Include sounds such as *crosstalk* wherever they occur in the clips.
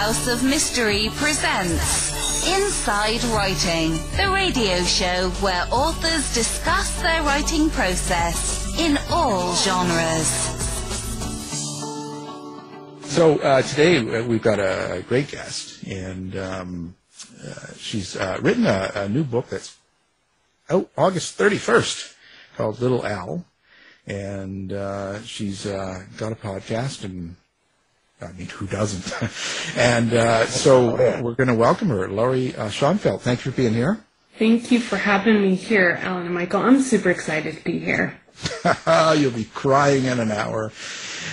House of Mystery presents Inside Writing, the radio show where authors discuss their writing process in all genres. So uh, today uh, we've got a great guest, and um, uh, she's uh, written a, a new book that's out August 31st called Little Owl, and uh, she's uh, got a podcast, and I mean, who doesn't? *laughs* and uh, so we're going to welcome her, Lauri uh, Schoenfeld. Thanks for being here. Thank you for having me here, Alan and Michael. I'm super excited to be here. *laughs* You'll be crying in an hour.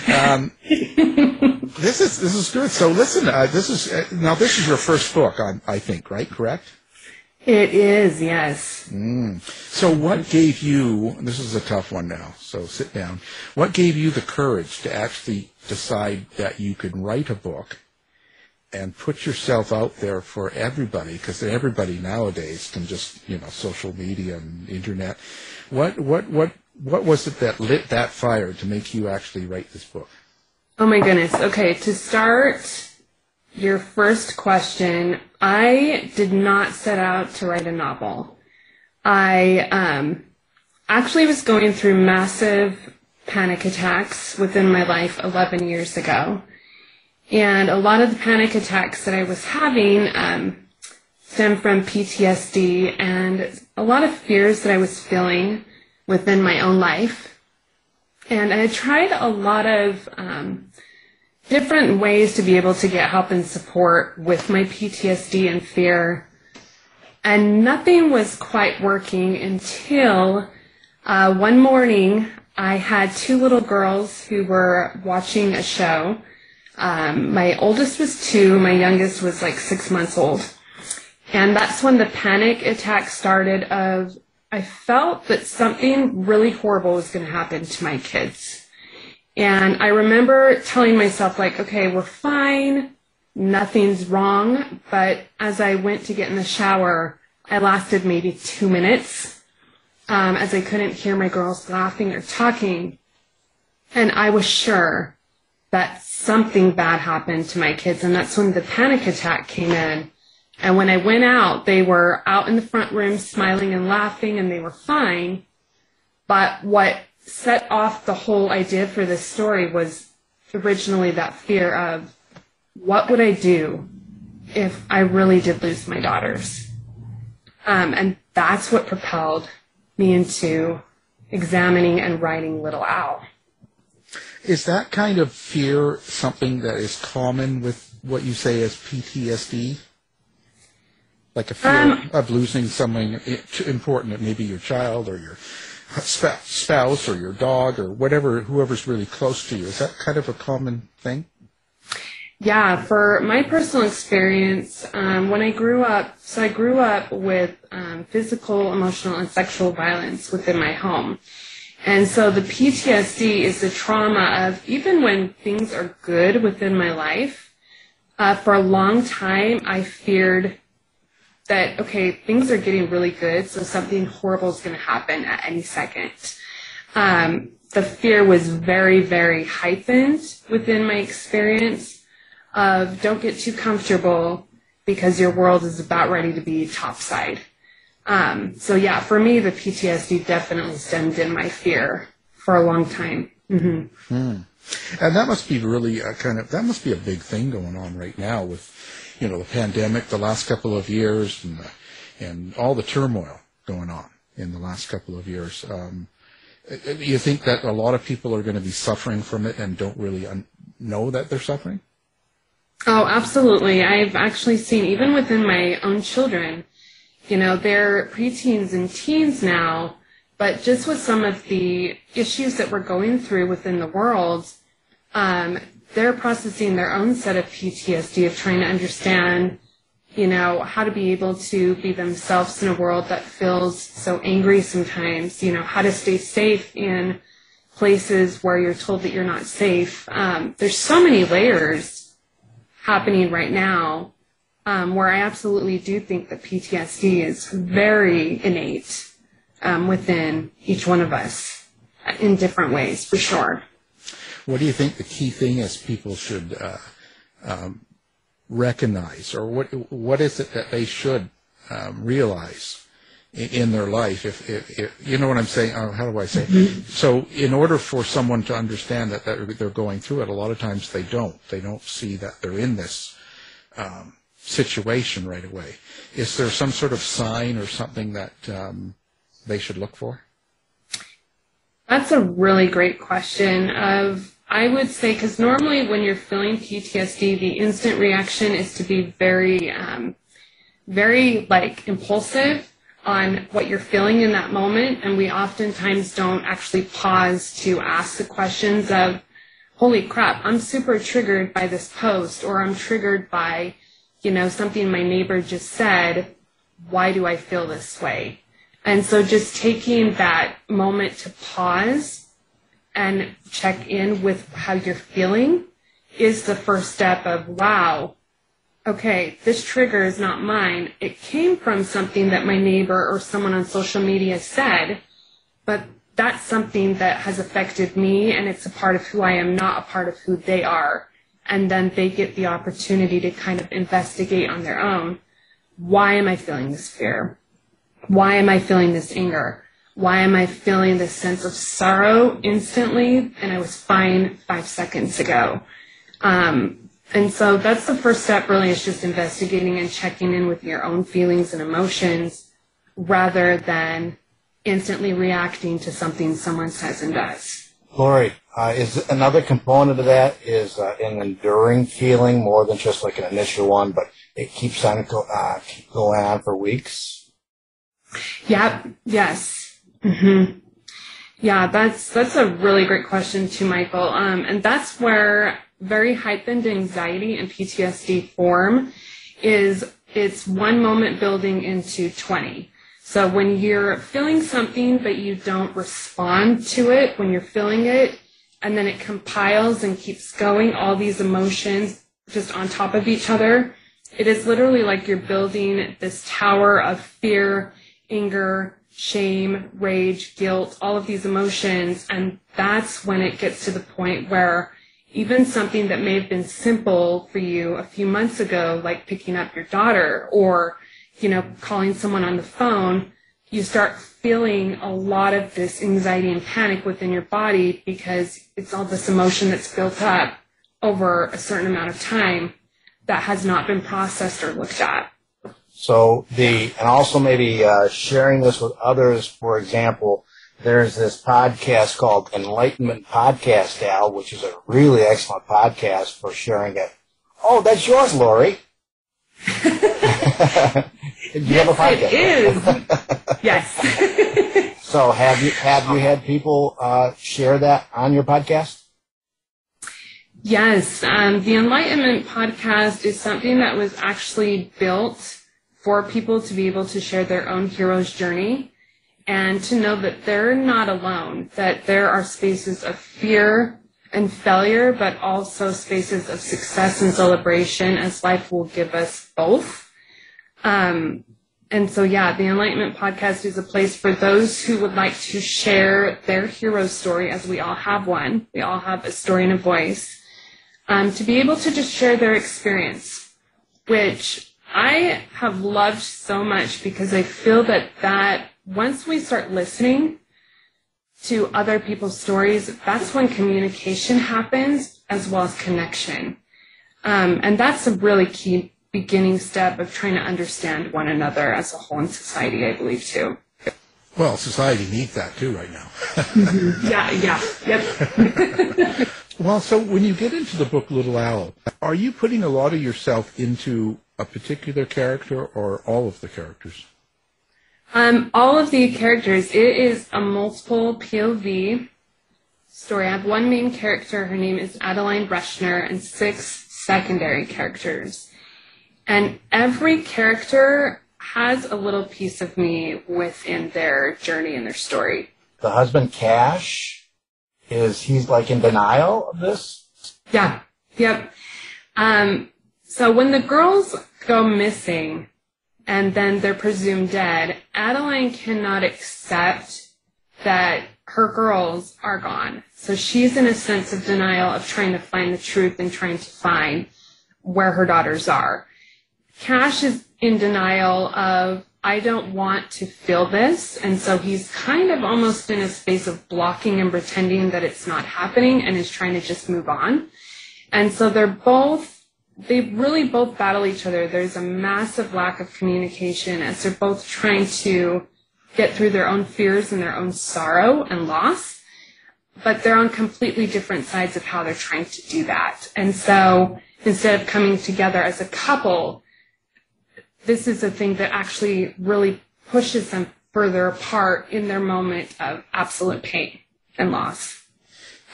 Um, *laughs* this is this is good. So listen, uh, this is uh, now this is your first book, I, I think, right? Correct. It is, yes. Mm. So what gave you? This is a tough one now. So sit down. What gave you the courage to actually decide that you could write a book and put yourself out there for everybody? Because everybody nowadays can just you know social media and internet. What what what what was it that lit that fire to make you actually write this book? Oh my goodness. Okay, to start your first question, I did not set out to write a novel. I um, actually was going through massive panic attacks within my life 11 years ago. And a lot of the panic attacks that I was having um, stem from PTSD and a lot of fears that I was feeling within my own life. And I had tried a lot of um, different ways to be able to get help and support with my PTSD and fear. And nothing was quite working until uh, one morning I had two little girls who were watching a show. Um, my oldest was two, my youngest was like six months old. And that's when the panic attack started of I felt that something really horrible was going to happen to my kids. And I remember telling myself, like, okay, we're fine. Nothing's wrong. But as I went to get in the shower, I lasted maybe two minutes um, as I couldn't hear my girls laughing or talking. And I was sure that something bad happened to my kids. And that's when the panic attack came in. And when I went out, they were out in the front room smiling and laughing and they were fine. But what set off the whole idea for this story was originally that fear of what would I do if I really did lose my daughters? Um, and that's what propelled me into examining and writing Little Owl. Is that kind of fear something that is common with what you say as PTSD? Like a fear Um, of losing something important, maybe your child or your sp- spouse or your dog or whatever, whoever's really close to you. Is that kind of a common thing? Yeah, for my personal experience, um, when I grew up, so I grew up with um, physical, emotional, and sexual violence within my home. And so the PTSD is the trauma of even when things are good within my life, uh, for a long time I feared that, okay, things are getting really good, so something horrible is going to happen at any second. Um, the fear was very, very heightened within my experience of don't get too comfortable because your world is about ready to be topside. Um, so yeah, for me, the PTSD definitely stemmed in my fear for a long time. hmm And that must be really a kind of that must be a big thing going on right now with, you know, the pandemic, the last couple of years, and the, and all the turmoil going on in the last couple of years. Um, uh, you think that a lot of people are going to be suffering from it and don't really un- know that they're suffering? Oh, absolutely. I've actually seen, even within my own children, you know, they're preteens and teens now, but just with some of the issues that we're going through within the world, um, they're processing their own set of PTSD of trying to understand, you know, how to be able to be themselves in a world that feels so angry sometimes, you know, how to stay safe in places where you're told that you're not safe. Um, there's so many layers happening right now um, where I absolutely do think that PTSD is very innate um, within each one of us in different ways, for sure. What do you think the key thing is people should uh, um, recognize, or what what is it that they should um, realize in, their life? If, if, if you know what I'm saying, uh, how do I say? it? So, in order for someone to understand that they're, they're going through it, a lot of times they don't. They don't see that they're in this um, situation right away. Is there some sort of sign or something that um, they should look for? That's a really great question. Of I would say because normally when you're feeling PTSD, the instant reaction is to be very, um, very like impulsive on what you're feeling in that moment, and we oftentimes don't actually pause to ask the questions of, "Holy crap, I'm super triggered by this post," or "I'm triggered by, you know, something my neighbor just said. Why do I feel this way?" And so just taking that moment to pause and check in with how you're feeling is the first step of, wow, okay, this trigger is not mine. It came from something that my neighbor or someone on social media said, but that's something that has affected me and it's a part of who I am, not a part of who they are. And then they get the opportunity to kind of investigate on their own. Why am I feeling this fear? Why am I feeling this anger? Why am I feeling this sense of sorrow instantly? And I was fine five seconds ago. Um, and so that's the first step really is just investigating and checking in with your own feelings and emotions rather than instantly reacting to something someone says and does. Lauri, uh, is another component of that is uh, an enduring feeling more than just like an initial one, but it keeps on go, uh, keep going on for weeks. Yep. Yes. hmm Yeah, that's that's a really great question too, Michael. Um, and that's where very heightened anxiety and PTSD form is it's one moment building into 20. So when you're feeling something but you don't respond to it when you're feeling it, and then it compiles and keeps going, all these emotions just on top of each other, it is literally like you're building this tower of fear, anger, shame, rage, guilt, all of these emotions. And that's when it gets to the point where even something that may have been simple for you a few months ago, like picking up your daughter or, you know, calling someone on the phone, you start feeling a lot of this anxiety and panic within your body because it's all this emotion that's built up over a certain amount of time that has not been processed or looked at. So the and also maybe uh, sharing this with others. For example, there's this podcast called Enlightenment Podcast Al, which is a really excellent podcast for sharing it. Oh, that's yours, Lori. *laughs* you have a podcast. It is. yes. *laughs* So have you have you had people uh, share that on your podcast? Yes, um, the Enlightenment podcast is something that was actually built for people to be able to share their own hero's journey and to know that they're not alone, that there are spaces of fear and failure, but also spaces of success and celebration as life will give us both. Um, and so, yeah, the Enlightenment podcast is a place for those who would like to share their hero story, as we all have one. We all have a story and a voice um, to be able to just share their experience, which I have loved so much because I feel that that once we start listening to other people's stories, that's when communication happens as well as connection. Um, and that's a really key beginning step of trying to understand one another as a whole in society, I believe, too. Well, society needs that too right now. Yeah, yeah, yep. *laughs* Well, so when you get into the book Little Owl, are you putting a lot of yourself into a particular character or all of the characters? Um, all of the characters, it is a multiple POV story. I have one main character, her name is Adaline Rushner, and six secondary characters. And every character has a little piece of me within their journey and their story. The husband Cache is he's like in denial of this. Yeah, yep. Um, so when the girls go missing and then they're presumed dead, Adaline cannot accept that her girls are gone. So she's in a sense of denial of trying to find the truth and trying to find where her daughters are. Cache is in denial of, I don't want to feel this. And so he's kind of almost in a space of blocking and pretending that it's not happening and is trying to just move on. And so they're both, they really both battle each other. There's a massive lack of communication as they're both trying to get through their own fears and their own sorrow and loss. But they're on completely different sides of how they're trying to do that. And so instead of coming together as a couple, this is a thing that actually really pushes them further apart in their moment of absolute pain and loss.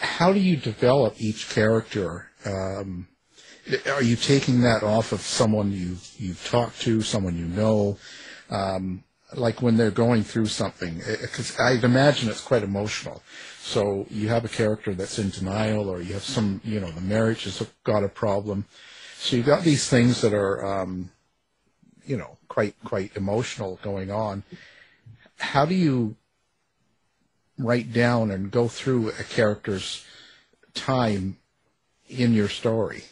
How do you develop each character? Um, are you taking that off of someone you've you've talked to, someone you know? Um, like when they're going through something, because I'd imagine it's quite emotional. So you have a character that's in denial, or you have some, you know, the marriage has got a problem. So you've got these things that are, um, you know, quite quite emotional going on. How do you write down and go through a character's time in your story?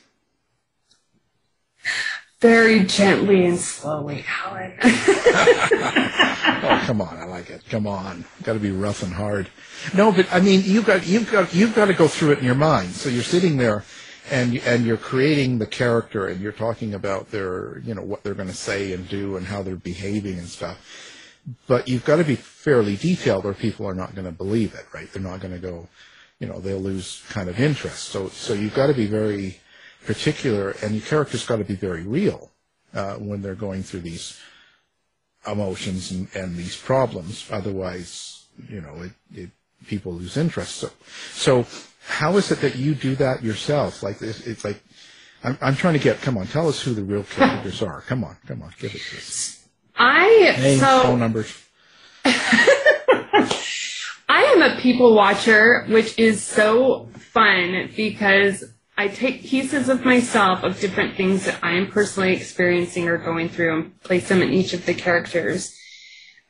Very gently and slowly, Alan. *laughs* oh, come on! I like it. Come on, got to be rough and hard. No, but I mean, you've got you've got you've got to go through it in your mind. So you're sitting there, and and you're creating the character, and you're talking about their you know what they're going to say and do, and how they're behaving and stuff. But you've got to be fairly detailed, or people are not going to believe it, right? They're not going to go, you know, they'll lose kind of interest. So so you've got to be very particular, and your character's got to be very real uh, when they're going through these emotions and, and these problems. Otherwise, you know, it, it, people lose interest. So, so how is it that you do that yourself? Like it's, it's like I'm, I'm trying to get. Come on, tell us who the real characters are. Come on, come on, give it to us. I Names, so phone numbers. *laughs* I am a people watcher, which is so fun because I take pieces of myself of different things that I am personally experiencing or going through and place them in each of the characters.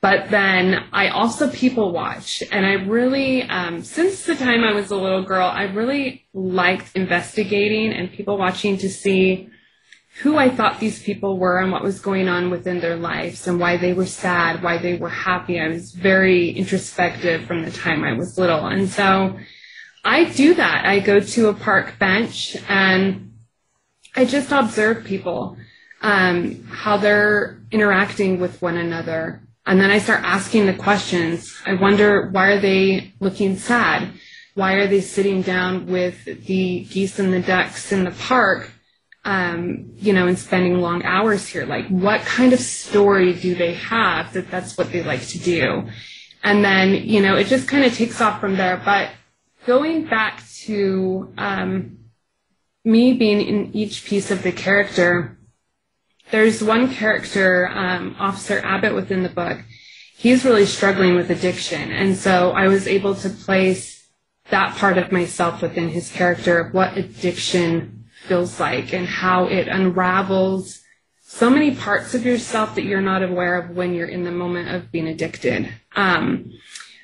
But then I also people watch, and I really, um, since the time I was a little girl, I really liked investigating and people watching to see who I thought these people were and what was going on within their lives and why they were sad, why they were happy. I was very introspective from the time I was little. And so I do that. I go to a park bench and I just observe people, um, how they're interacting with one another. And then I start asking the questions. I wonder why are they looking sad? Why are they sitting down with the geese and the ducks in the park? Um, you know, and spending long hours here. Like, what kind of story do they have that that's what they like to do? And then, you know, it just kind of takes off from there. But going back to um, me being in each piece of the character, there's one character, um, Officer Abbott, within the book. He's really struggling with addiction. And so I was able to place that part of myself within his character of what addiction feels like and how it unravels so many parts of yourself that you're not aware of when you're in the moment of being addicted. Um,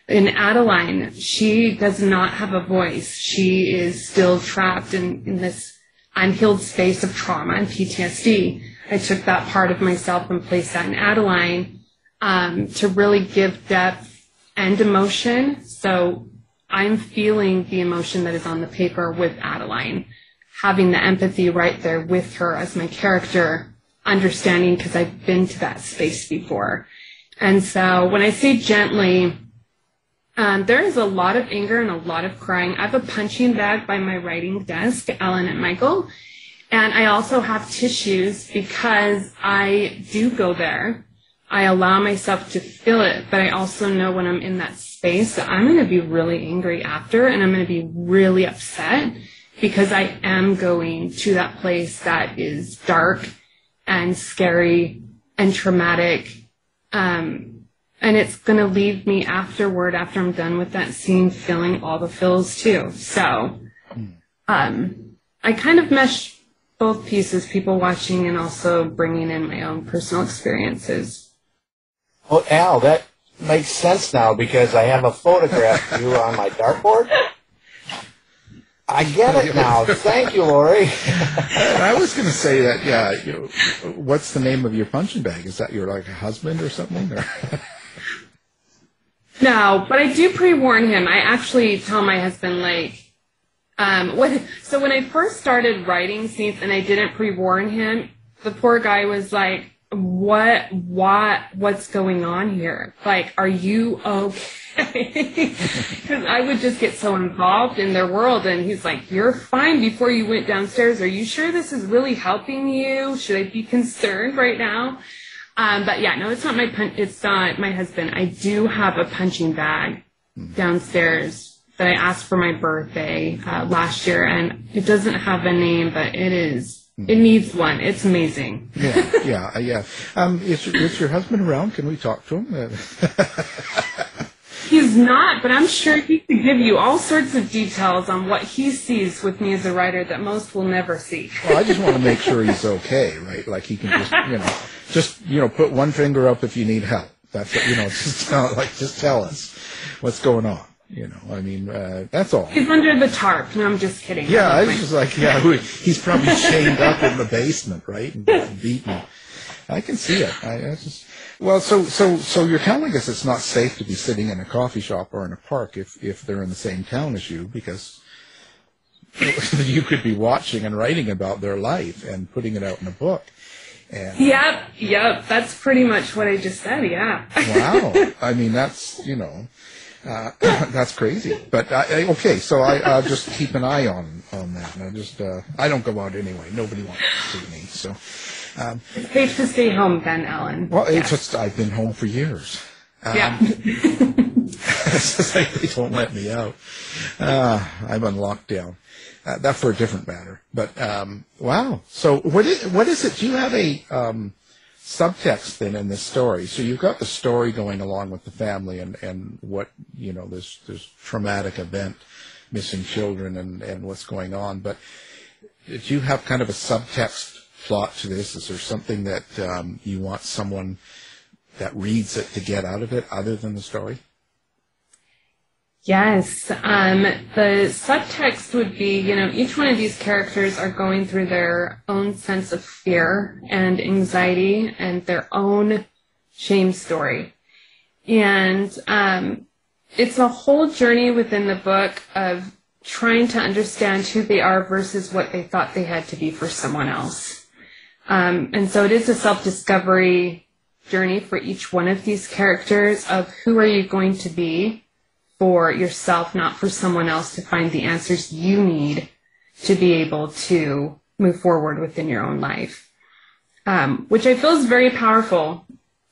in Adaline, she does not have a voice. She is still trapped in, in this unhealed space of trauma and PTSD. I took that part of myself and placed that in Adaline um, to really give depth and emotion. So I'm feeling the emotion that is on the paper with Adaline, having the empathy right there with her as my character, understanding because I've been to that space before. And so when I say gently, um, there is a lot of anger and a lot of crying. I have a punching bag by my writing desk, Alan and Michael. And I also have tissues because I do go there. I allow myself to feel it, but I also know when I'm in that space I'm going to be really angry after and I'm going to be really upset because I am going to that place that is dark and scary and traumatic. Um, and it's going to leave me afterward after i'm done with that scene feeling all the feels too so um, i kind of mesh both pieces people watching and also bringing in my own personal experiences well al that makes sense now because i have a photograph of you on my dartboard I get it now. Thank you, Lauri. *laughs* I was going to say that, yeah. You know, what's the name of your punching bag? Is that your like husband or something? Or? *laughs* No, but I do pre-warn him. I actually tell my husband like, um, what? So when I first started writing scenes and I didn't pre-warn him, the poor guy was like, "What? What? What's going on here? Like, are you okay?" *laughs* Because I would just get so involved in their world, and he's like, "You're fine." Before you went downstairs, are you sure this is really helping you? Should I be concerned right now? Um, but yeah, no, it's not my pun- it's not my husband. I do have a punching bag downstairs that I asked for my birthday uh, last year, and it doesn't have a name, but it is. It needs one. It's amazing. yeah, yeah, uh, yeah. Um, is, is your husband around? Can we talk to him? *laughs* *laughs* He's not, but I'm sure he could give you all sorts of details on what he sees with me as a writer that most will never see. well, I just want to make sure he's okay, right? Like he can just, you know, just you know, put one finger up if you need help. That's what, you know, *laughs* just tell, like just tell us what's going on. You know, I mean, uh, that's all. He's under the tarp. No, I'm just kidding. Yeah, I was just like, yeah, he's probably chained up in the basement, right, and beaten. I can see it. I, I just well, so so so you're telling us it's not safe to be sitting in a coffee shop or in a park if if they're in the same town as you because *laughs* you could be watching and writing about their life and putting it out in a book. And Yep, yep. That's pretty much what I just said. Yeah. wow, *laughs* I mean that's you know. Uh, *coughs* that's crazy, but I, I, okay. So I I'll just keep an eye on on that. And I just uh, I don't go out anyway. Nobody wants to see me. So Safe to stay home then, Alan. Well, it's just I've been home for years. Um, yeah. *laughs* *laughs* it's just like they don't let me out. Uh, I'm on lockdown. Uh, that for a different matter. But um, wow. So what is what is it? Do you have a um, subtext then in this story? So you've got the story going along with the family and, and what you know this this traumatic event, missing children and and what's going on. But do you have kind of a subtext plot to this? Is there something that um, you want someone that reads it to get out of it other than the story? Yes. Um, the subtext would be, you know, each one of these characters are going through their own sense of fear and anxiety and their own shame story. And um, it's a whole journey within the book of trying to understand who they are versus what they thought they had to be for someone else. Um, and so it is a self-discovery journey for each one of these characters of who are you going to be for yourself, not for someone else to find the answers you need to be able to move forward within your own life. Um, which I feel is very powerful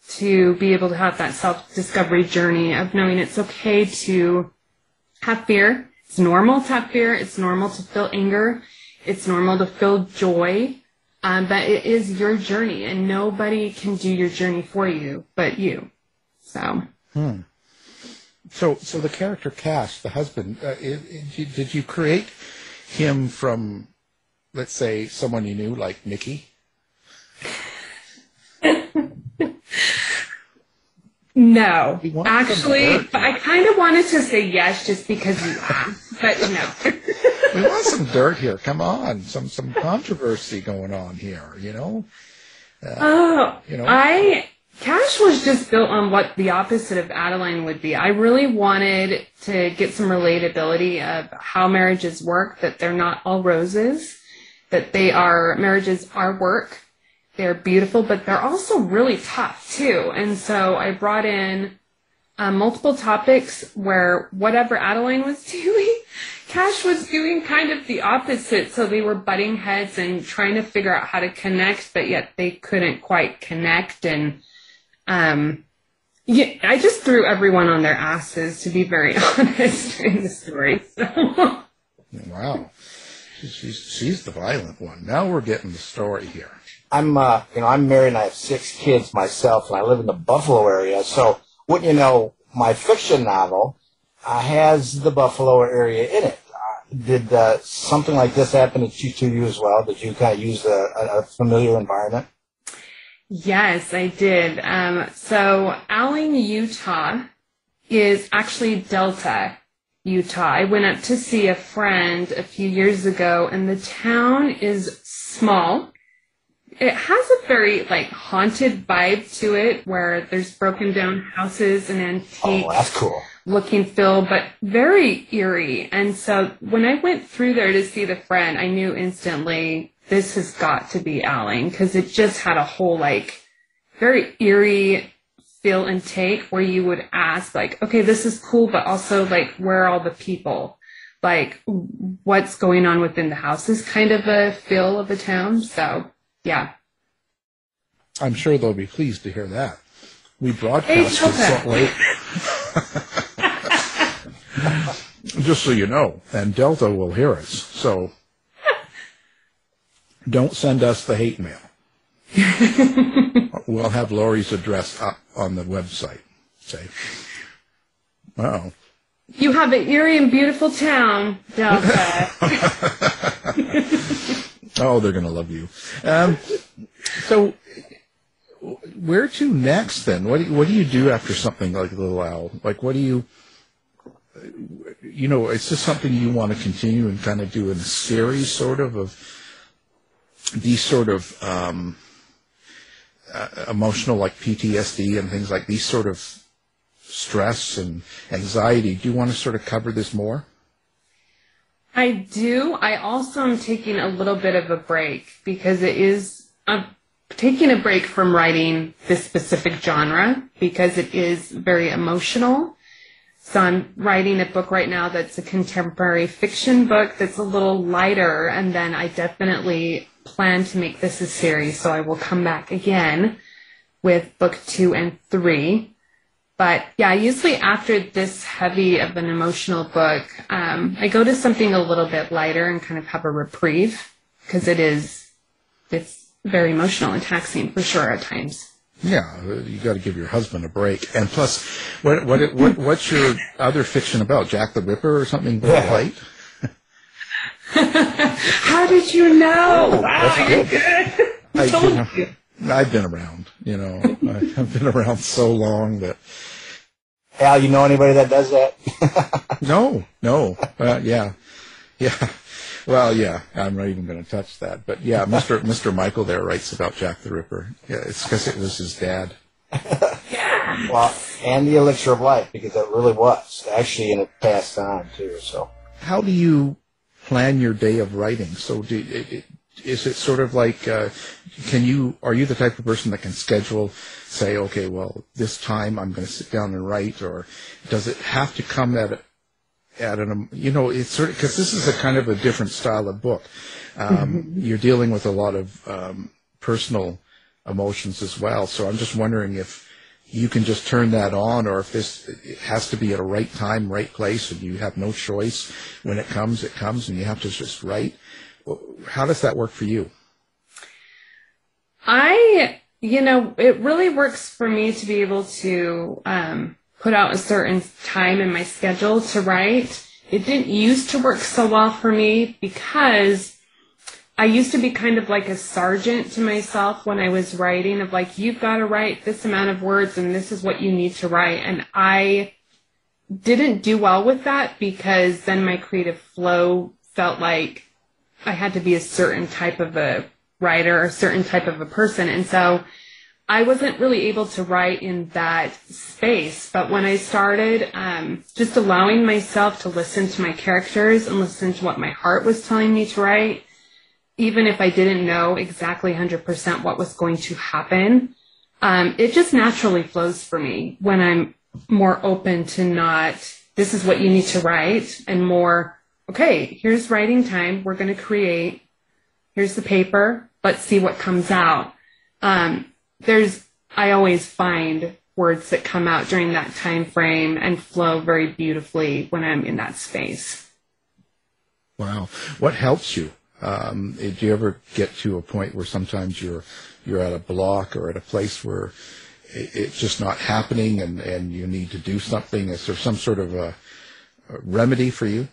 to be able to have that self-discovery journey of knowing it's okay to have fear. It's normal to have fear. It's normal to feel anger. It's normal to feel joy. Um, but it is your journey and nobody can do your journey for you but you. So. So, so the character Cache, the husband, uh, it, it, did you create him from, let's say, someone you knew, like Nikki? *laughs* No, We want some actually, I kind of wanted to say yes just because you asked, but no. We want some dirt here. Come on, some some controversy going on here. You know, Oh, You know? I Cache was just built on what the opposite of Adaline would be. I really wanted to get some relatability of how marriages work. That they're not all roses. That they are marriages are work. They're beautiful, but they're also really tough too. And so I brought in uh, multiple topics where whatever Adaline was *laughs* doing, Cache was doing kind of the opposite. So they were butting heads and trying to figure out how to connect, but yet they couldn't quite connect. And um, yeah, I just threw everyone on their asses, to be very *laughs* honest, in the story. So. wow, she's she's, she's the violent one. Now we're getting the story here. I'm, uh, you know, I'm married and I have six kids myself, and I live in the Buffalo area. So, wouldn't you know, my fiction novel uh, has the Buffalo area in it. Did uh, something like this happen to you, to you as well? Did you kind of use a, a, familiar environment? Yes, I did. Um, so Alling, Utah is actually Delta Utah. I went up to see a friend a few years ago, and the town is small. It has a very like haunted vibe to it, where there's broken down houses and antique Oh, that's cool. Looking feel, but very eerie. And so when I went through there to see the friend, I knew instantly this has got to be Alling because it just had a whole like very eerie feel and take where you would ask like, okay, this is cool, but also like, where are all the people? Like, what's going on within the house is kind of a feel of the town. So yeah. I'm sure they'll be pleased to hear that. We broadcast Hey, Salt Lake. *laughs* Just so you know, and Delta will hear us. So don't send us the hate mail. *laughs* we'll have Lauri's address up on the website. Say, oh, You have an eerie and beautiful town, Delta. *laughs* oh, they're gonna love you. Um, so, where to next then? What do you, what do you do after something like Little Owl? Like, what do you? You know, it's just something you want to continue and kind of do in a series, sort of, of these sort of um, uh, emotional, like PTSD and things like these sort of stress and anxiety. Do you want to sort of cover this more? I do. I also am taking a little bit of a break because it is, I'm taking a break from writing this specific genre because it is very emotional. So I'm writing a book right now that's a contemporary fiction book that's a little lighter, and then I definitely plan to make this a series, so I will come back again with book two and three. But yeah, usually after this heavy of an emotional book, um, I go to something a little bit lighter and kind of have a reprieve because it is, it's very emotional and taxing for sure at times. Yeah, you got to give your husband a break. And plus, what what what what's your other fiction about? Jack the Ripper or something Yeah. light? *laughs* How did you know? Wow, you're good. I, told you know, you. I've been around. You know, *laughs* I've been around so long that Al, you know anybody that does that? *laughs* no, no, uh, yeah, yeah. Well, yeah, I'm not even going to touch that. But yeah, Mr. *laughs* Mr. Michael there writes about Jack the Ripper. Yeah, it's because it was his dad. *laughs* well, and the elixir of life because it really was actually, and it passed on too. So how do you plan your day of writing? So do, it, it, is it sort of like, uh, can you, are you the type of person that can schedule, say, okay, well, this time I'm going to sit down and write, or does it have to come at, a- at an, you know, it's sort of, because this is a kind of a different style of book. Um, You're dealing with a lot of um, personal emotions as well. So I'm just wondering if you can just turn that on, or if this it has to be at a right time, right place, and you have no choice. When it comes, it comes, and you have to just write. How does that work for you? I, you know, it really works for me to be able to um, put out a certain time in my schedule to write. It didn't used to work so well for me because I used to be kind of like a sergeant to myself when I was writing of like, you've got to write this amount of words and this is what you need to write. And I didn't do well with that because then my creative flow felt like I had to be a certain type of a writer, a certain type of a person. And so I wasn't really able to write in that space. But when I started um, just allowing myself to listen to my characters and listen to what my heart was telling me to write, even if I didn't know exactly 100% what was going to happen, um, it just naturally flows for me when I'm more open to not, this is what you need to write, and more, okay, here's writing time. We're going to create. Here's the paper. Let's see what comes out. Um, there's, I always find words that come out during that time frame and flow very beautifully when I'm in that space. Wow. What helps you? Um, do you ever get to a point where sometimes you're you're at a block or at a place where it's just not happening and, and you need to do something? Is there some sort of a, a remedy for you?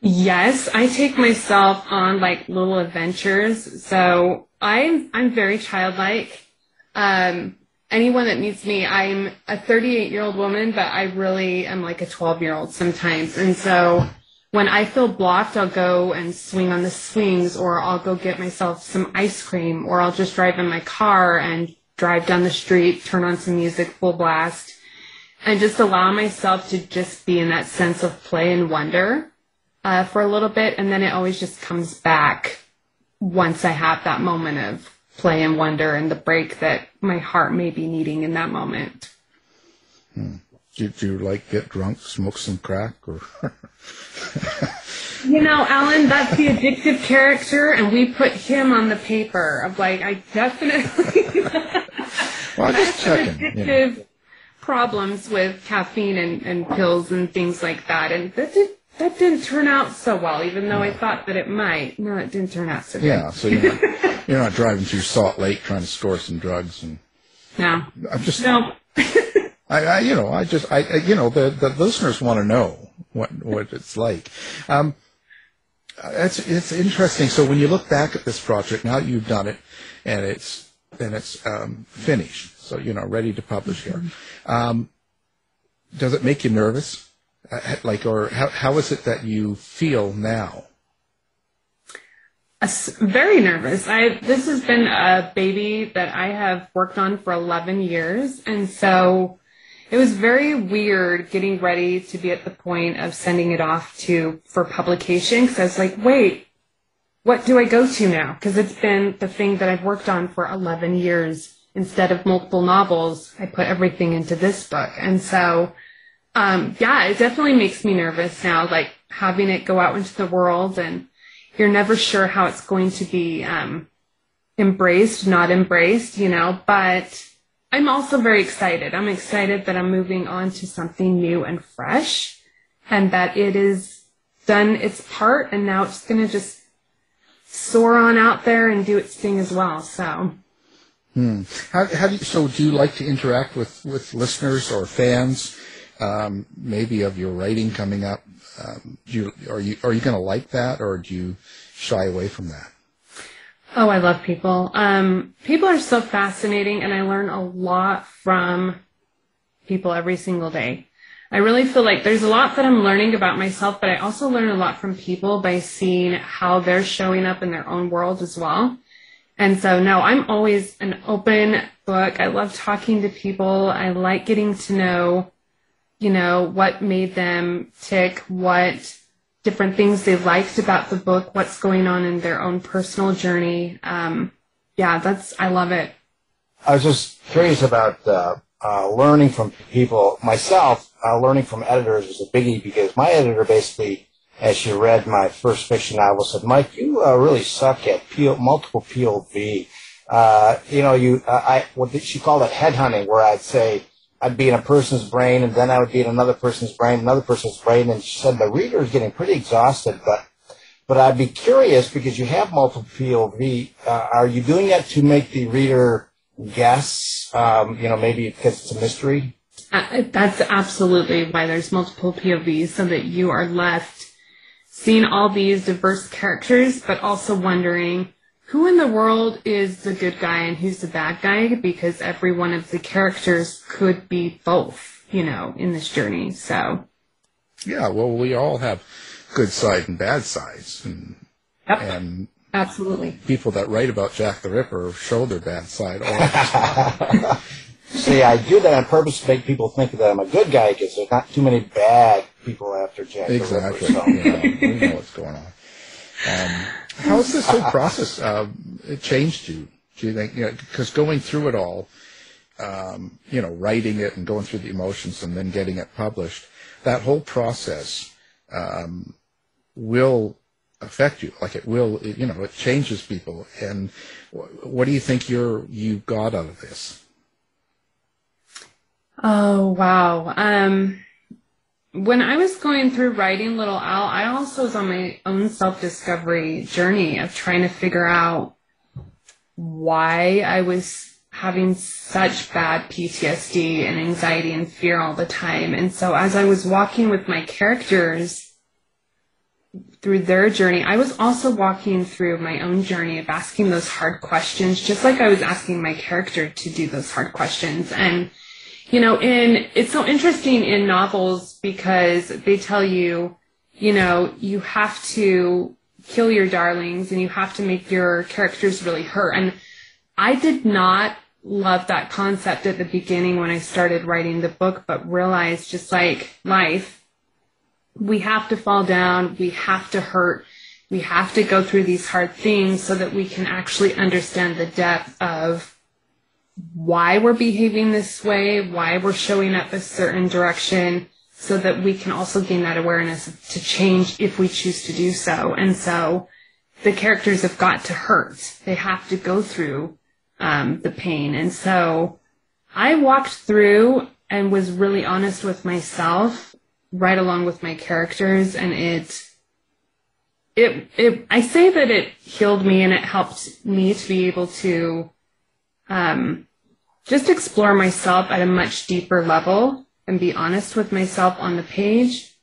Yes, I take myself on like little adventures. So I'm I'm very childlike. Um, anyone that meets me, I'm a 38 year old woman, but I really am like a 12 year old sometimes. And so when I feel blocked, I'll go and swing on the swings, or I'll go get myself some ice cream, or I'll just drive in my car and drive down the street, turn on some music full blast, and just allow myself to just be in that sense of play and wonder uh, for a little bit. And then it always just comes back once I have that moment of play and wonder and the break that my heart may be needing in that moment. Hmm. Do, do you like get drunk, smoke some crack, or? you know, Alan, that's the addictive character, and we put him on the paper of like, I definitely. *laughs* well, just *laughs* checking. Addictive you know. problems with caffeine and, and pills and things like that, and that did, that didn't turn out so well, even though I thought that it might. No, it didn't turn out so good. Yeah, so you're not, you're not driving through Salt Lake trying to score some drugs and. No. I'm just. No. *laughs* I, I, you know, I just, I, you know, the, the listeners want to know what, what it's like. Um, it's, it's interesting. So when you look back at this project, now you've done it and it's, and it's, um, finished. So, you know, ready to publish here. Um, does it make you nervous? Uh, like, or how, how is it that you feel now? very nervous. I this has been a baby that I have worked on for 11 years, and so it was very weird getting ready to be at the point of sending it off to for publication because I was like, wait, what do I go to now? Because it's been the thing that I've worked on for 11 years. Instead of multiple novels, I put everything into this book, and so um, yeah, it definitely makes me nervous now. Like having it go out into the world and you're never sure how it's going to be um, embraced, not embraced, you know, but I'm also very excited. I'm excited that I'm moving on to something new and fresh and that it is done its part and now it's going to just soar on out there and do its thing as well. So. Hmm. How, how do you, so do you like to interact with, with listeners or fans, um, maybe of your writing coming up? Um, you, are you are you going to like that, or do you shy away from that? Oh, I love people. Um, people are so fascinating, and I learn a lot from people every single day. I really feel like there's a lot that I'm learning about myself, but I also learn a lot from people by seeing how they're showing up in their own world as well. And so, no, I'm always an open book. I love talking to people. I like getting to know you know, what made them tick, what different things they liked about the book, what's going on in their own personal journey. Um, yeah, that's, I love it. I was just curious about uh, uh, learning from people. Myself, uh, learning from editors is a biggie because my editor basically, as she read my first fiction novel, said, Mike, you uh, really suck at P- multiple POV. Uh, you know, you, uh, I, what she called it headhunting, where I'd say, I'd be in a person's brain, and then I would be in another person's brain, another person's brain, and she said the reader is getting pretty exhausted, but but I'd be curious because you have multiple POV. Uh, are you doing that to make the reader guess? Um, you know, maybe because it's a mystery. Uh, that's absolutely why there's multiple POVs, so that you are left seeing all these diverse characters, but also wondering who in the world is the good guy and who's the bad guy because every one of the characters could be both, you know, in this journey. So Yeah, well we all have good side and bad sides and yep. and absolutely people that write about Jack the Ripper show their bad side all *laughs* See, I do that on purpose to make people think that I'm a good guy because there's not too many bad people after Jack exactly. the Ripper. So. yeah, we know what's going on. Um, How's this whole process uh, changed you? Do you think, because you know, going through it all, um, you know, writing it and going through the emotions and then getting it published, that whole process um, will affect you. Like it will, it, you know, it changes people. And what do you think you're you got out of this? Oh wow. Um, when I was going through writing Little Owl, I also was on my own self discovery journey of trying to figure out why I was having such bad PTSD and anxiety and fear all the time. And so as I was walking with my characters, through their journey, I was also walking through my own journey of asking those hard questions, just like I was asking my character to do those hard questions. And, you know, in, it's so interesting in novels because they tell you, you know, you have to kill your darlings and you have to make your characters really hurt. And I did not love that concept at the beginning when I started writing the book, but realized just like life, we have to fall down, we have to hurt, we have to go through these hard things so that we can actually understand the depth of why we're behaving this way, why we're showing up a certain direction, so that we can also gain that awareness to change if we choose to do so. And so the characters have got to hurt. They have to go through um, the pain. And so I walked through and was really honest with myself right along with my characters and it it it I say that it healed me and it helped me to be able to um just explore myself at a much deeper level and be honest with myself on the page.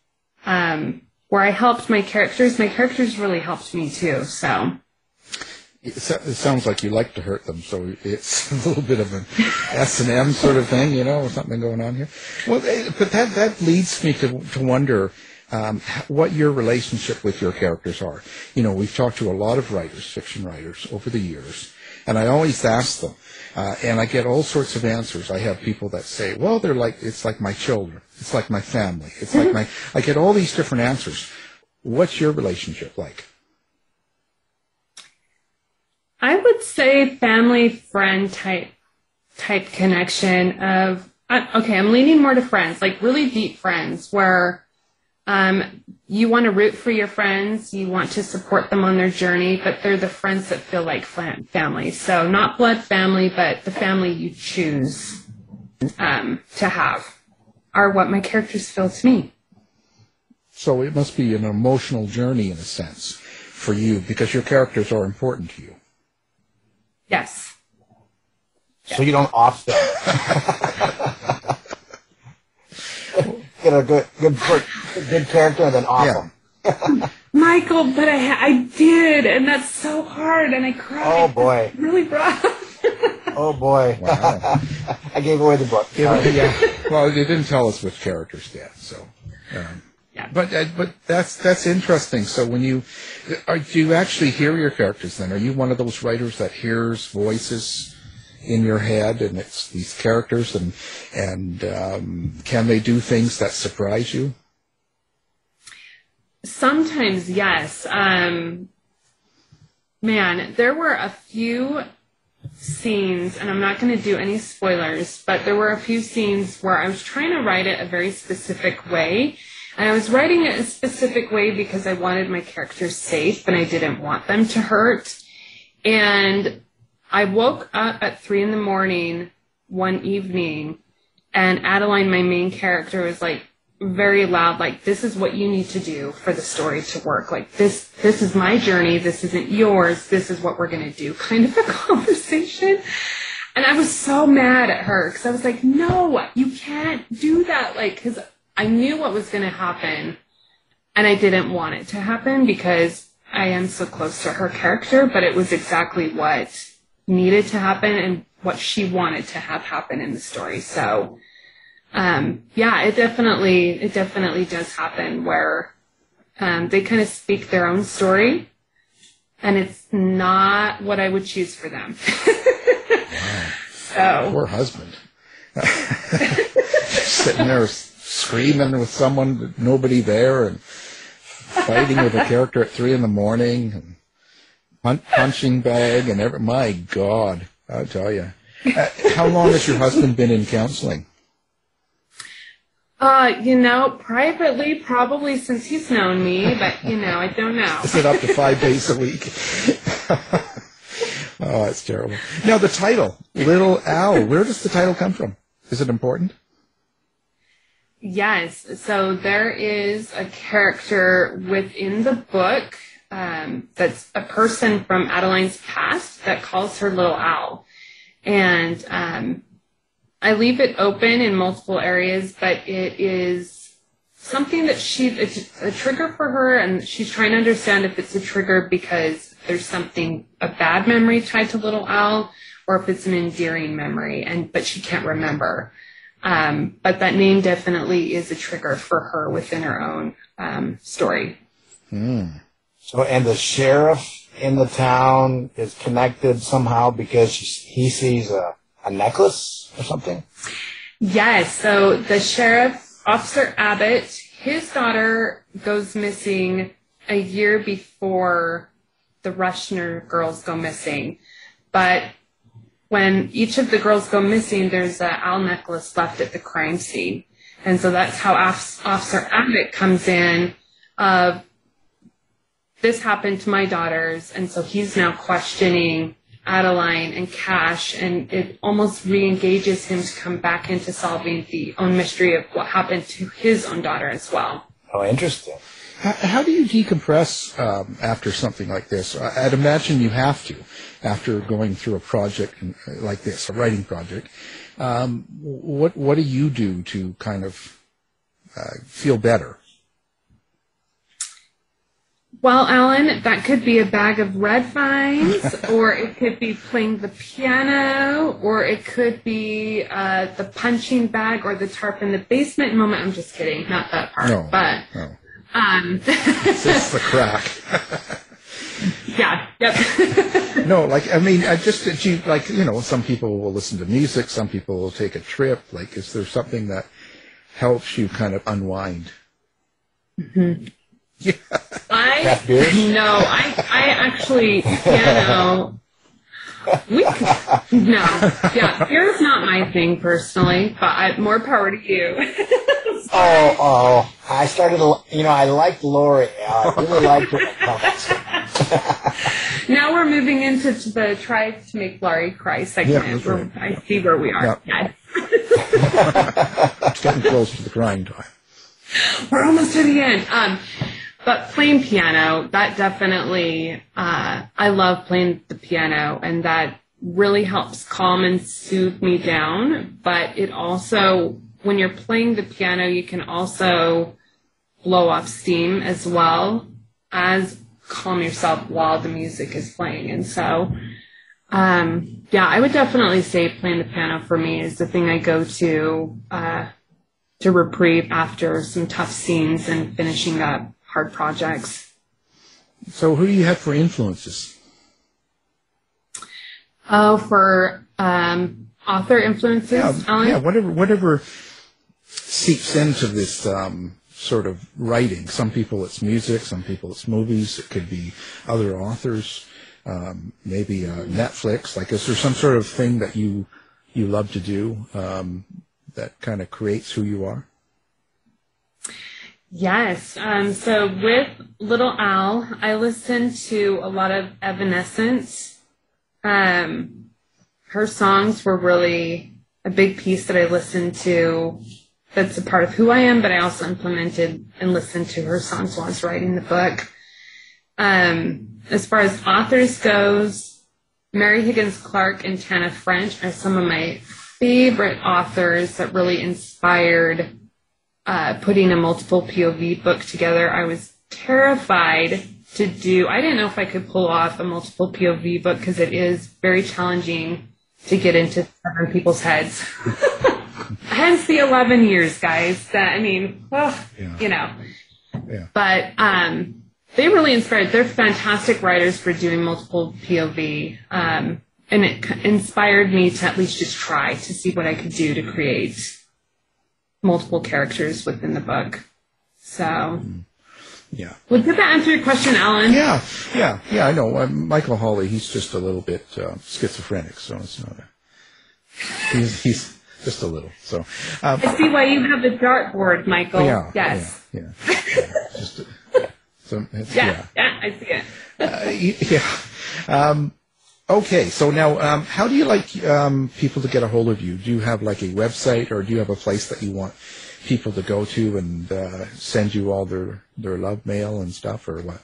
Um where I helped my characters, my characters really helped me too. So it sounds like you like to hurt them, so it's *laughs* a little bit of an S and M sort of thing, you know, or something going on here. Well, eh, but that that leads me to to wonder um, what your relationship with your characters are. You know, we've talked to a lot of writers, fiction writers, over the years, and I always ask them, uh, and I get all sorts of answers. I have people that say, "Well, they're like it's like my children, it's like my family, it's like my." *laughs* I get all these different answers. What's your relationship like? I would say family friend type type connection of uh, okay, I'm leaning more to friends, like really deep friends where um, you want to root for your friends, you want to support them on their journey, but they're the friends that feel like family. So not blood family, but the family you choose um, to have are what my characters feel to me. So it must be an emotional journey in a sense for you because your characters are important to you. Yes. So you don't offset. *laughs* Get a good, good, good character and then off yeah. *laughs* Michael, but I, I did, and that's so hard, and I cried. Oh boy, really rough. *laughs* oh boy, wow. *laughs* I gave away the book. Yeah, yeah. Well, they didn't tell us which characters did, so. Um, yeah. But uh, but that's that's interesting. So when you are, do you actually hear your characters? Then are you one of those writers that hears voices in your head, and it's these characters, and and um, can they do things that surprise you? Sometimes, yes. Um, man, there were a few scenes, and I'm not going to do any spoilers, but there were a few scenes where I was trying to write it a very specific way and I was writing it a specific way because I wanted my characters safe and I didn't want them to hurt. And I woke up at three in the morning one evening and Adaline, my main character, was like very loud, like, this is what you need to do for the story to work. Like, this, this is my journey. This isn't yours. This is what we're going to do. *laughs* Kind of a conversation. And I was so mad at her because I was like, no, you can't do that. Like, because I knew what was going to happen and I didn't want it to happen because I am so close to her character, but it was exactly what needed to happen and what she wanted to have happen in the story. So, um, yeah, it definitely, it definitely does happen where, um, they kind of speak their own story and it's not what I would choose for them. *laughs* wow. So. Poor husband. *laughs* Sitting there screaming with someone, nobody there, and fighting with a character at three in the morning, and pun- punching bag, and every, my God, I'll tell you. Uh, how long has your husband been in counseling? Uh, you know, privately, probably since he's known me, but you know, I don't know. Is it up to five days a week? *laughs* oh, that's terrible. Now, the title, Little Owl, where does the title come from? Is it important? Yes. So there is a character within the book um, that's a person from Adaline's past that calls her Little Owl. And um, I leave it open in multiple areas, but it is something that she it's a trigger for her, and she's trying to understand if it's a trigger because there's something a bad memory tied to Little Owl, or if it's an endearing memory, and but she can't remember. Um, but that name definitely is a trigger for her within her own um, story. So, and the sheriff in the town is connected somehow because he sees a, a necklace or something? Yes. So the sheriff, Officer Abbott, his daughter goes missing a year before the Rushner girls go missing. But when each of the girls go missing, there's a owl necklace left at the crime scene. And so that's how Off- Officer Abbott comes in of this happened to my daughters. And so he's now questioning Adaline and Cache, and it almost re-engages him to come back into solving the own mystery of what happened to his own daughter as well. Oh, interesting. How, how do you decompress um, after something like this? I- I'd imagine you have to after going through a project uh, like this, a writing project. Um, what what do you do to kind of uh, feel better? Well, Alan, that could be a bag of red vines, *laughs* or it could be playing the piano, or it could be uh, the punching bag or the tarp in the basement moment. I'm just kidding, not that part. No, but no. um, It's *laughs* just the crack. *laughs* yeah, yep. no, like I mean, I just that you like you know, some people will listen to music, some people will take a trip. Like, is there something that helps you kind of unwind? I Craft beers? no, I I actually piano. We no, yeah, beer's not my thing personally, but I, more power to you. *laughs* Oh, oh, I started, you know, I liked Lauri. I really liked her *laughs* now we're moving into the try to make Lauri cry segment. Yeah, that's where right. I see where we are. Yeah. Yes. *laughs* It's getting close to the grind time. we're almost to the end. Um, but playing piano, that definitely, uh, I love playing the piano, and that really helps calm and soothe me down. But it also, when you're playing the piano, you can also blow off steam as well as calm yourself while the music is playing. And so, um, yeah, I would definitely say playing the piano for me is the thing I go to uh, to reprieve after some tough scenes and finishing up hard projects. So, who do you have for influences? Oh, for um, author influences, Yeah, Alan? yeah, whatever, whatever seeps into this um, sort of writing. Some people it's music, some people it's movies. It could be other authors, um, maybe uh, Netflix. Like, is there some sort of thing that you you love to do um, that kind of creates who you are? Yes. Um, so with Little Owl, I listened to a lot of Evanescence. Um, her songs were really a big piece that I listened to. That's a part of who I am, but I also implemented and listened to her songs while I was writing the book. Um, as far as authors goes, Mary Higgins Clark and Tana French are some of my favorite authors that really inspired uh, putting a multiple POV book together. I was terrified to do. I didn't know if I could pull off a multiple POV book because it is very challenging to get into seven people's heads. *laughs* Hence the 11 years, guys. That, I mean, oh, Yeah. you know. Yeah. But um, they really inspired. They're fantastic writers for doing multiple POV. Um, and it inspired me to at least just try to see what I could do to create multiple characters within the book. So, Yeah. well, did that answer your question, Alan? Yeah, yeah, yeah. I know. Uh, Michael Hawley, he's just a little bit uh, schizophrenic, so it's not a. He's he's just a little. So, um, I see why you have the dartboard, Michael. yeah, Yes. yeah, yeah. yeah. Just, uh, so it's, Yeah. yeah, yeah, I see it. Uh, yeah. Um, okay, so now, um, how do you like um, people to get a hold of you? Do you have like a website, or do you have a place that you want people to go to and uh, send you all their their love mail and stuff, or what?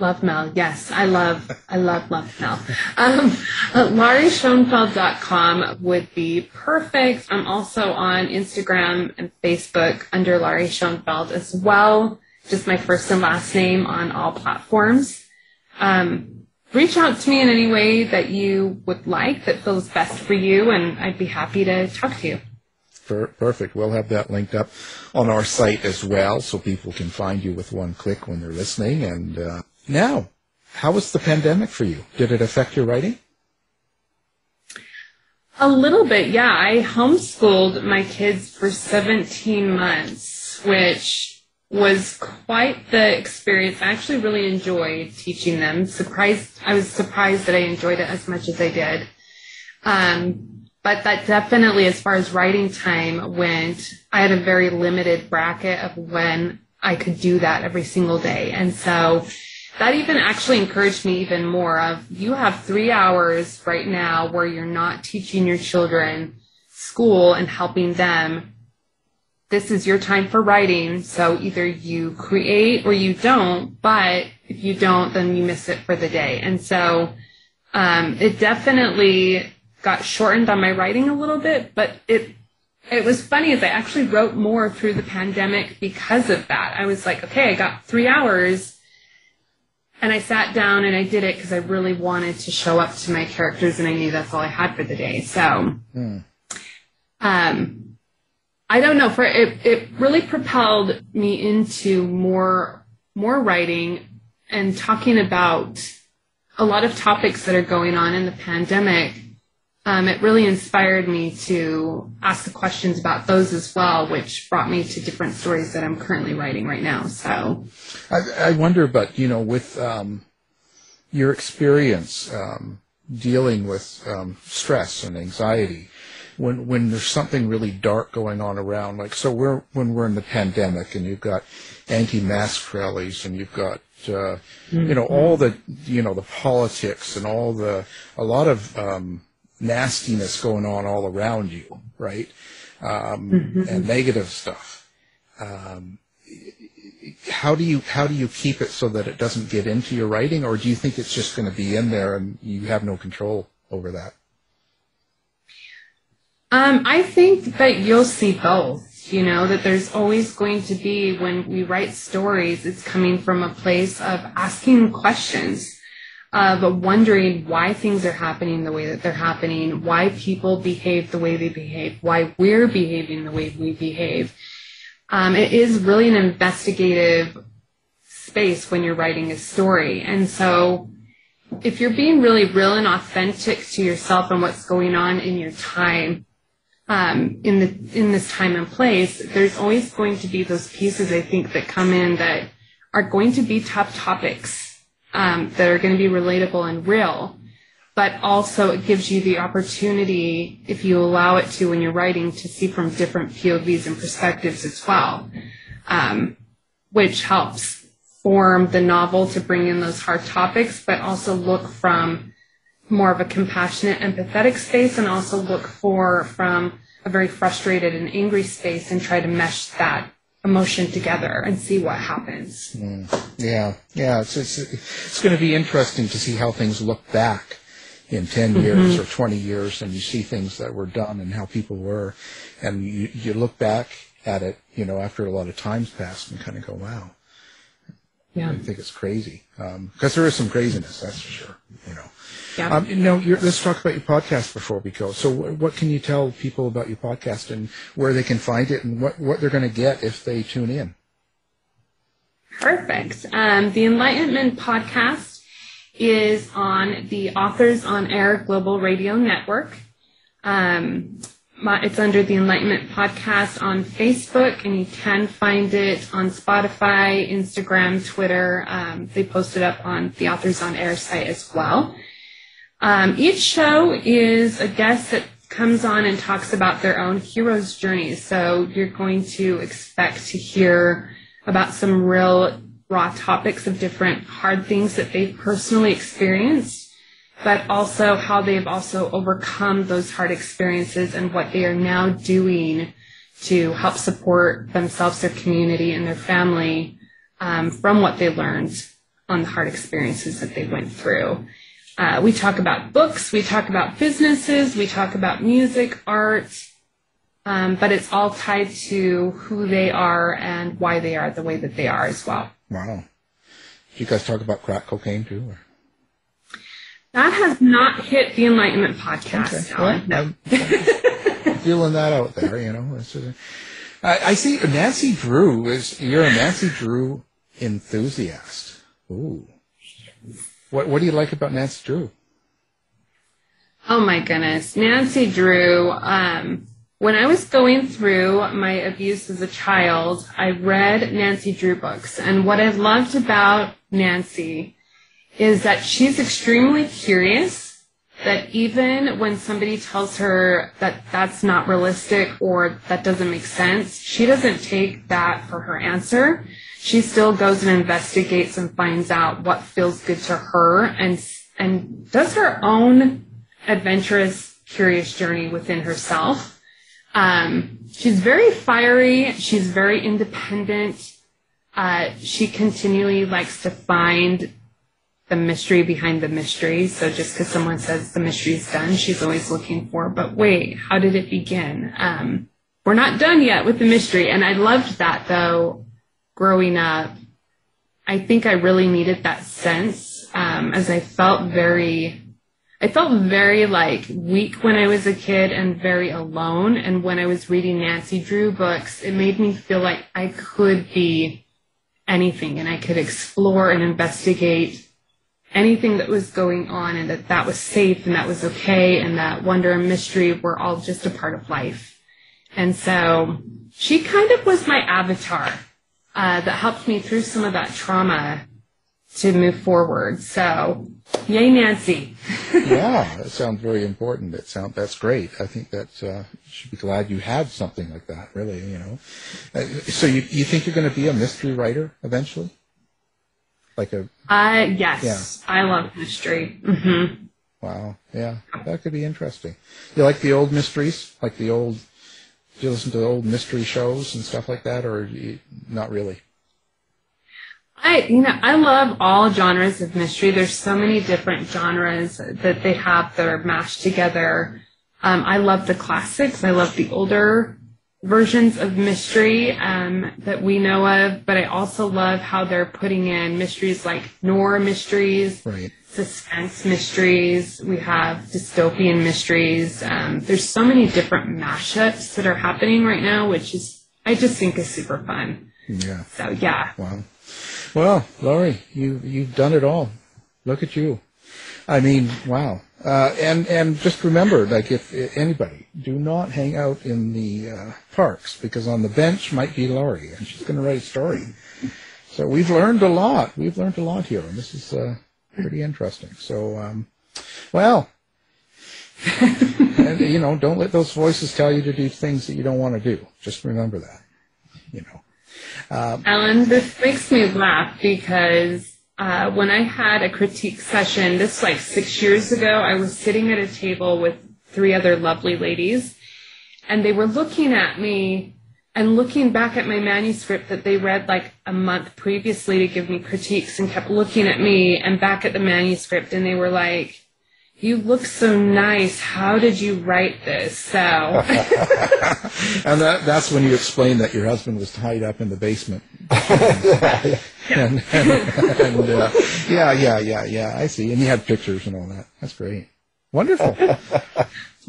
Love mail, Yes, I love, I love Love mail. Um, uh, LauriSchoenfeld.com would be perfect. I'm also on Instagram and Facebook under Lauri Schoenfeld as well. Just my first and last name on all platforms. Um, reach out to me in any way that you would like that feels best for you, and I'd be happy to talk to you. Perfect. We'll have that linked up on our site as well, so people can find you with one click when they're listening. And uh, now, how was the pandemic for you? Did it affect your writing? A little bit, yeah. I homeschooled my kids for 17 months, which was quite the experience. I actually really enjoyed teaching them. Surprised, I was surprised that I enjoyed it as much as I did. Um, but that definitely, as far as writing time went, I had a very limited bracket of when I could do that every single day. And so that even actually encouraged me even more of you have three hours right now where you're not teaching your children school and helping them. This is your time for writing. So either you create or you don't, but if you don't, then you miss it for the day. And so, um, it definitely got shortened on my writing a little bit, but it it was funny as I actually wrote more through the pandemic because of that. I was like, okay, I got three hours. And I sat down and I did it because I really wanted to show up to my characters and I knew that's all I had for the day. So, mm. um, I don't know. For it, it really propelled me into more more writing and talking about a lot of topics that are going on in the pandemic um, it really inspired me to ask the questions about those as well, which brought me to different stories that I'm currently writing right now. So, I, I wonder, but you know, with um, your experience um, dealing with um, stress and anxiety, when when there's something really dark going on around, like so, we're when we're in the pandemic and you've got anti-mask rallies and you've got uh, mm-hmm. you know all the you know the politics and all the a lot of um, nastiness going on all around you, right? Um, mm-hmm. And negative stuff. Um, how do you how do you keep it so that it doesn't get into your writing, or do you think it's just going to be in there and you have no control over that? Um, I think that you'll see both. You know that there's always going to be when we write stories, it's coming from a place of asking questions of wondering why things are happening the way that they're happening, why people behave the way they behave, why we're behaving the way we behave. Um, it is really an investigative space when you're writing a story. And so if you're being really real and authentic to yourself and what's going on in your time, um, in the in this time and place, there's always going to be those pieces I think that come in that are going to be tough topics um, that are going to be relatable and real. But also, it gives you the opportunity, if you allow it to when you're writing, to see from different POVs and perspectives as well, um, which helps form the novel to bring in those hard topics, but also look from more of a compassionate, empathetic space, and also look for from a very frustrated and angry space and try to mesh that emotion together and see what happens. Mm, yeah, yeah. It's, it's, it's going to be interesting to see how things look back in 10 mm-hmm. years or 20 years and you see things that were done and how people were. And you, you look back at it, you know, after a lot of time's passed and kind of go, wow. Yeah. I think it's crazy. Because um, there is some craziness, that's for sure, you know. Yeah. Um, you know, let's talk about your podcast before we go. So, what can you tell people about your podcast and where they can find it and what, what they're going to get if they tune in? Perfect. Um, the Enlightenment podcast is on the Authors on Air Global Radio Network. Um, my, it's under the Enlightenment podcast on Facebook, and you can find it on Spotify, Instagram, Twitter. Um, they post it up on the Authors on Air site as well. Um, each show is a guest that comes on and talks about their own hero's journey. So you're going to expect to hear about some real raw topics of different hard things that they've personally experienced, but also how they've also overcome those hard experiences and what they are now doing to help support themselves, their community, and their family um, from what they learned on the hard experiences that they went through. Uh, we talk about books, we talk about businesses, we talk about music, art, um, but it's all tied to who they are and why they are the way that they are as well. Wow. Do you guys talk about crack cocaine too? Or? That has not hit the Enlightenment podcast. Alan. no. I'm *laughs* feeling that out there, you know. Just- I, I see Nancy Drew is you're a Nancy Drew enthusiast. Ooh. What what do you like about Nancy Drew? Oh my goodness. Nancy Drew, um, when I was going through my abuse as a child, I read Nancy Drew books. And what I've loved about Nancy is that she's extremely curious that even when somebody tells her that that's not realistic or that doesn't make sense, she doesn't take that for her answer. She still goes and investigates and finds out what feels good to her and and does her own adventurous, curious journey within herself. Um, she's very fiery. She's very independent. Uh, she continually likes to find the mystery behind the mystery. So just because someone says the mystery's done, she's always looking for, but wait, how did it begin? Um, we're not done yet with the mystery. And I loved that though, growing up. I think I really needed that sense, um, as I felt very, I felt very like weak when I was a kid and very alone. And when I was reading Nancy Drew books, it made me feel like I could be anything and I could explore and investigate anything that was going on and that that was safe and that was okay and that wonder and mystery were all just a part of life. And so she kind of was my avatar uh, that helped me through some of that trauma to move forward. So, yay, Nancy. *laughs* yeah, that sounds very important. It sound that's great. I think that uh, you should be glad you had something like that. Really, you know. Uh, so you you think you're going to be a mystery writer eventually? Like a Uh, yes, I love mystery. hmm wow, yeah, that could be interesting. You like the old mysteries, like the old. Do you listen to old mystery shows and stuff like that, or you, not really? I, you know, I love all genres of mystery. There's so many different genres that they have that are mashed together. Um, I love the classics. I love the older versions of mystery um, that we know of, but I also love how they're putting in mysteries like noir mysteries, Right. suspense mysteries. We have dystopian mysteries. Um, there's so many different mashups that are happening right now, which is I just think is super fun. Yeah. So yeah. Wow. Well, Lauri, you you've done it all. Look at you. I mean, wow. Uh, and and just remember, like, if, anybody, do not hang out in the uh, parks because on the bench might be Lauri, and she's going to write a story. So we've learned a lot. We've learned a lot here, and this is uh, pretty interesting. So, um, well, and you know, don't let those voices tell you to do things that you don't want to do. Just remember that. You know. Alan, this makes me laugh because uh, when I had a critique session, this like six years ago, I was sitting at a table with three other lovely ladies, and they were looking at me and looking back at my manuscript that they read like a month previously to give me critiques and kept looking at me and back at the manuscript, and they were like, you look so nice. How did you write this? So, *laughs* And that, that's when you explain that your husband was tied up in the basement. *laughs* and, and, and, uh, yeah, yeah, yeah, yeah. I see. And you had pictures and all that. That's great. Wonderful.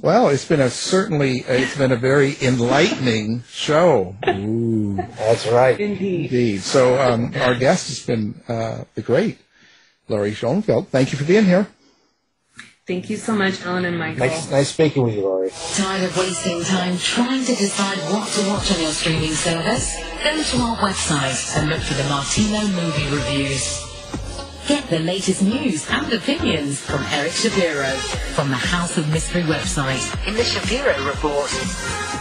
well, it's been a certainly, it's been a very enlightening show. Ooh, That's right. indeed. indeed. So, um, our guest has been, uh, the great Lauri Schoenfeld. Thank you for being here. Thank you so much, Alan and Michael. Nice, nice speaking with you, Lauri. Tired of wasting time trying to decide what to watch on your streaming service? Go to our website and look for the Martino movie reviews. Get the latest news and opinions from Eric Shapiro from the House of Mystery website in the Shapiro Report.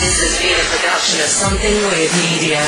This has been a production of Something Weird Media.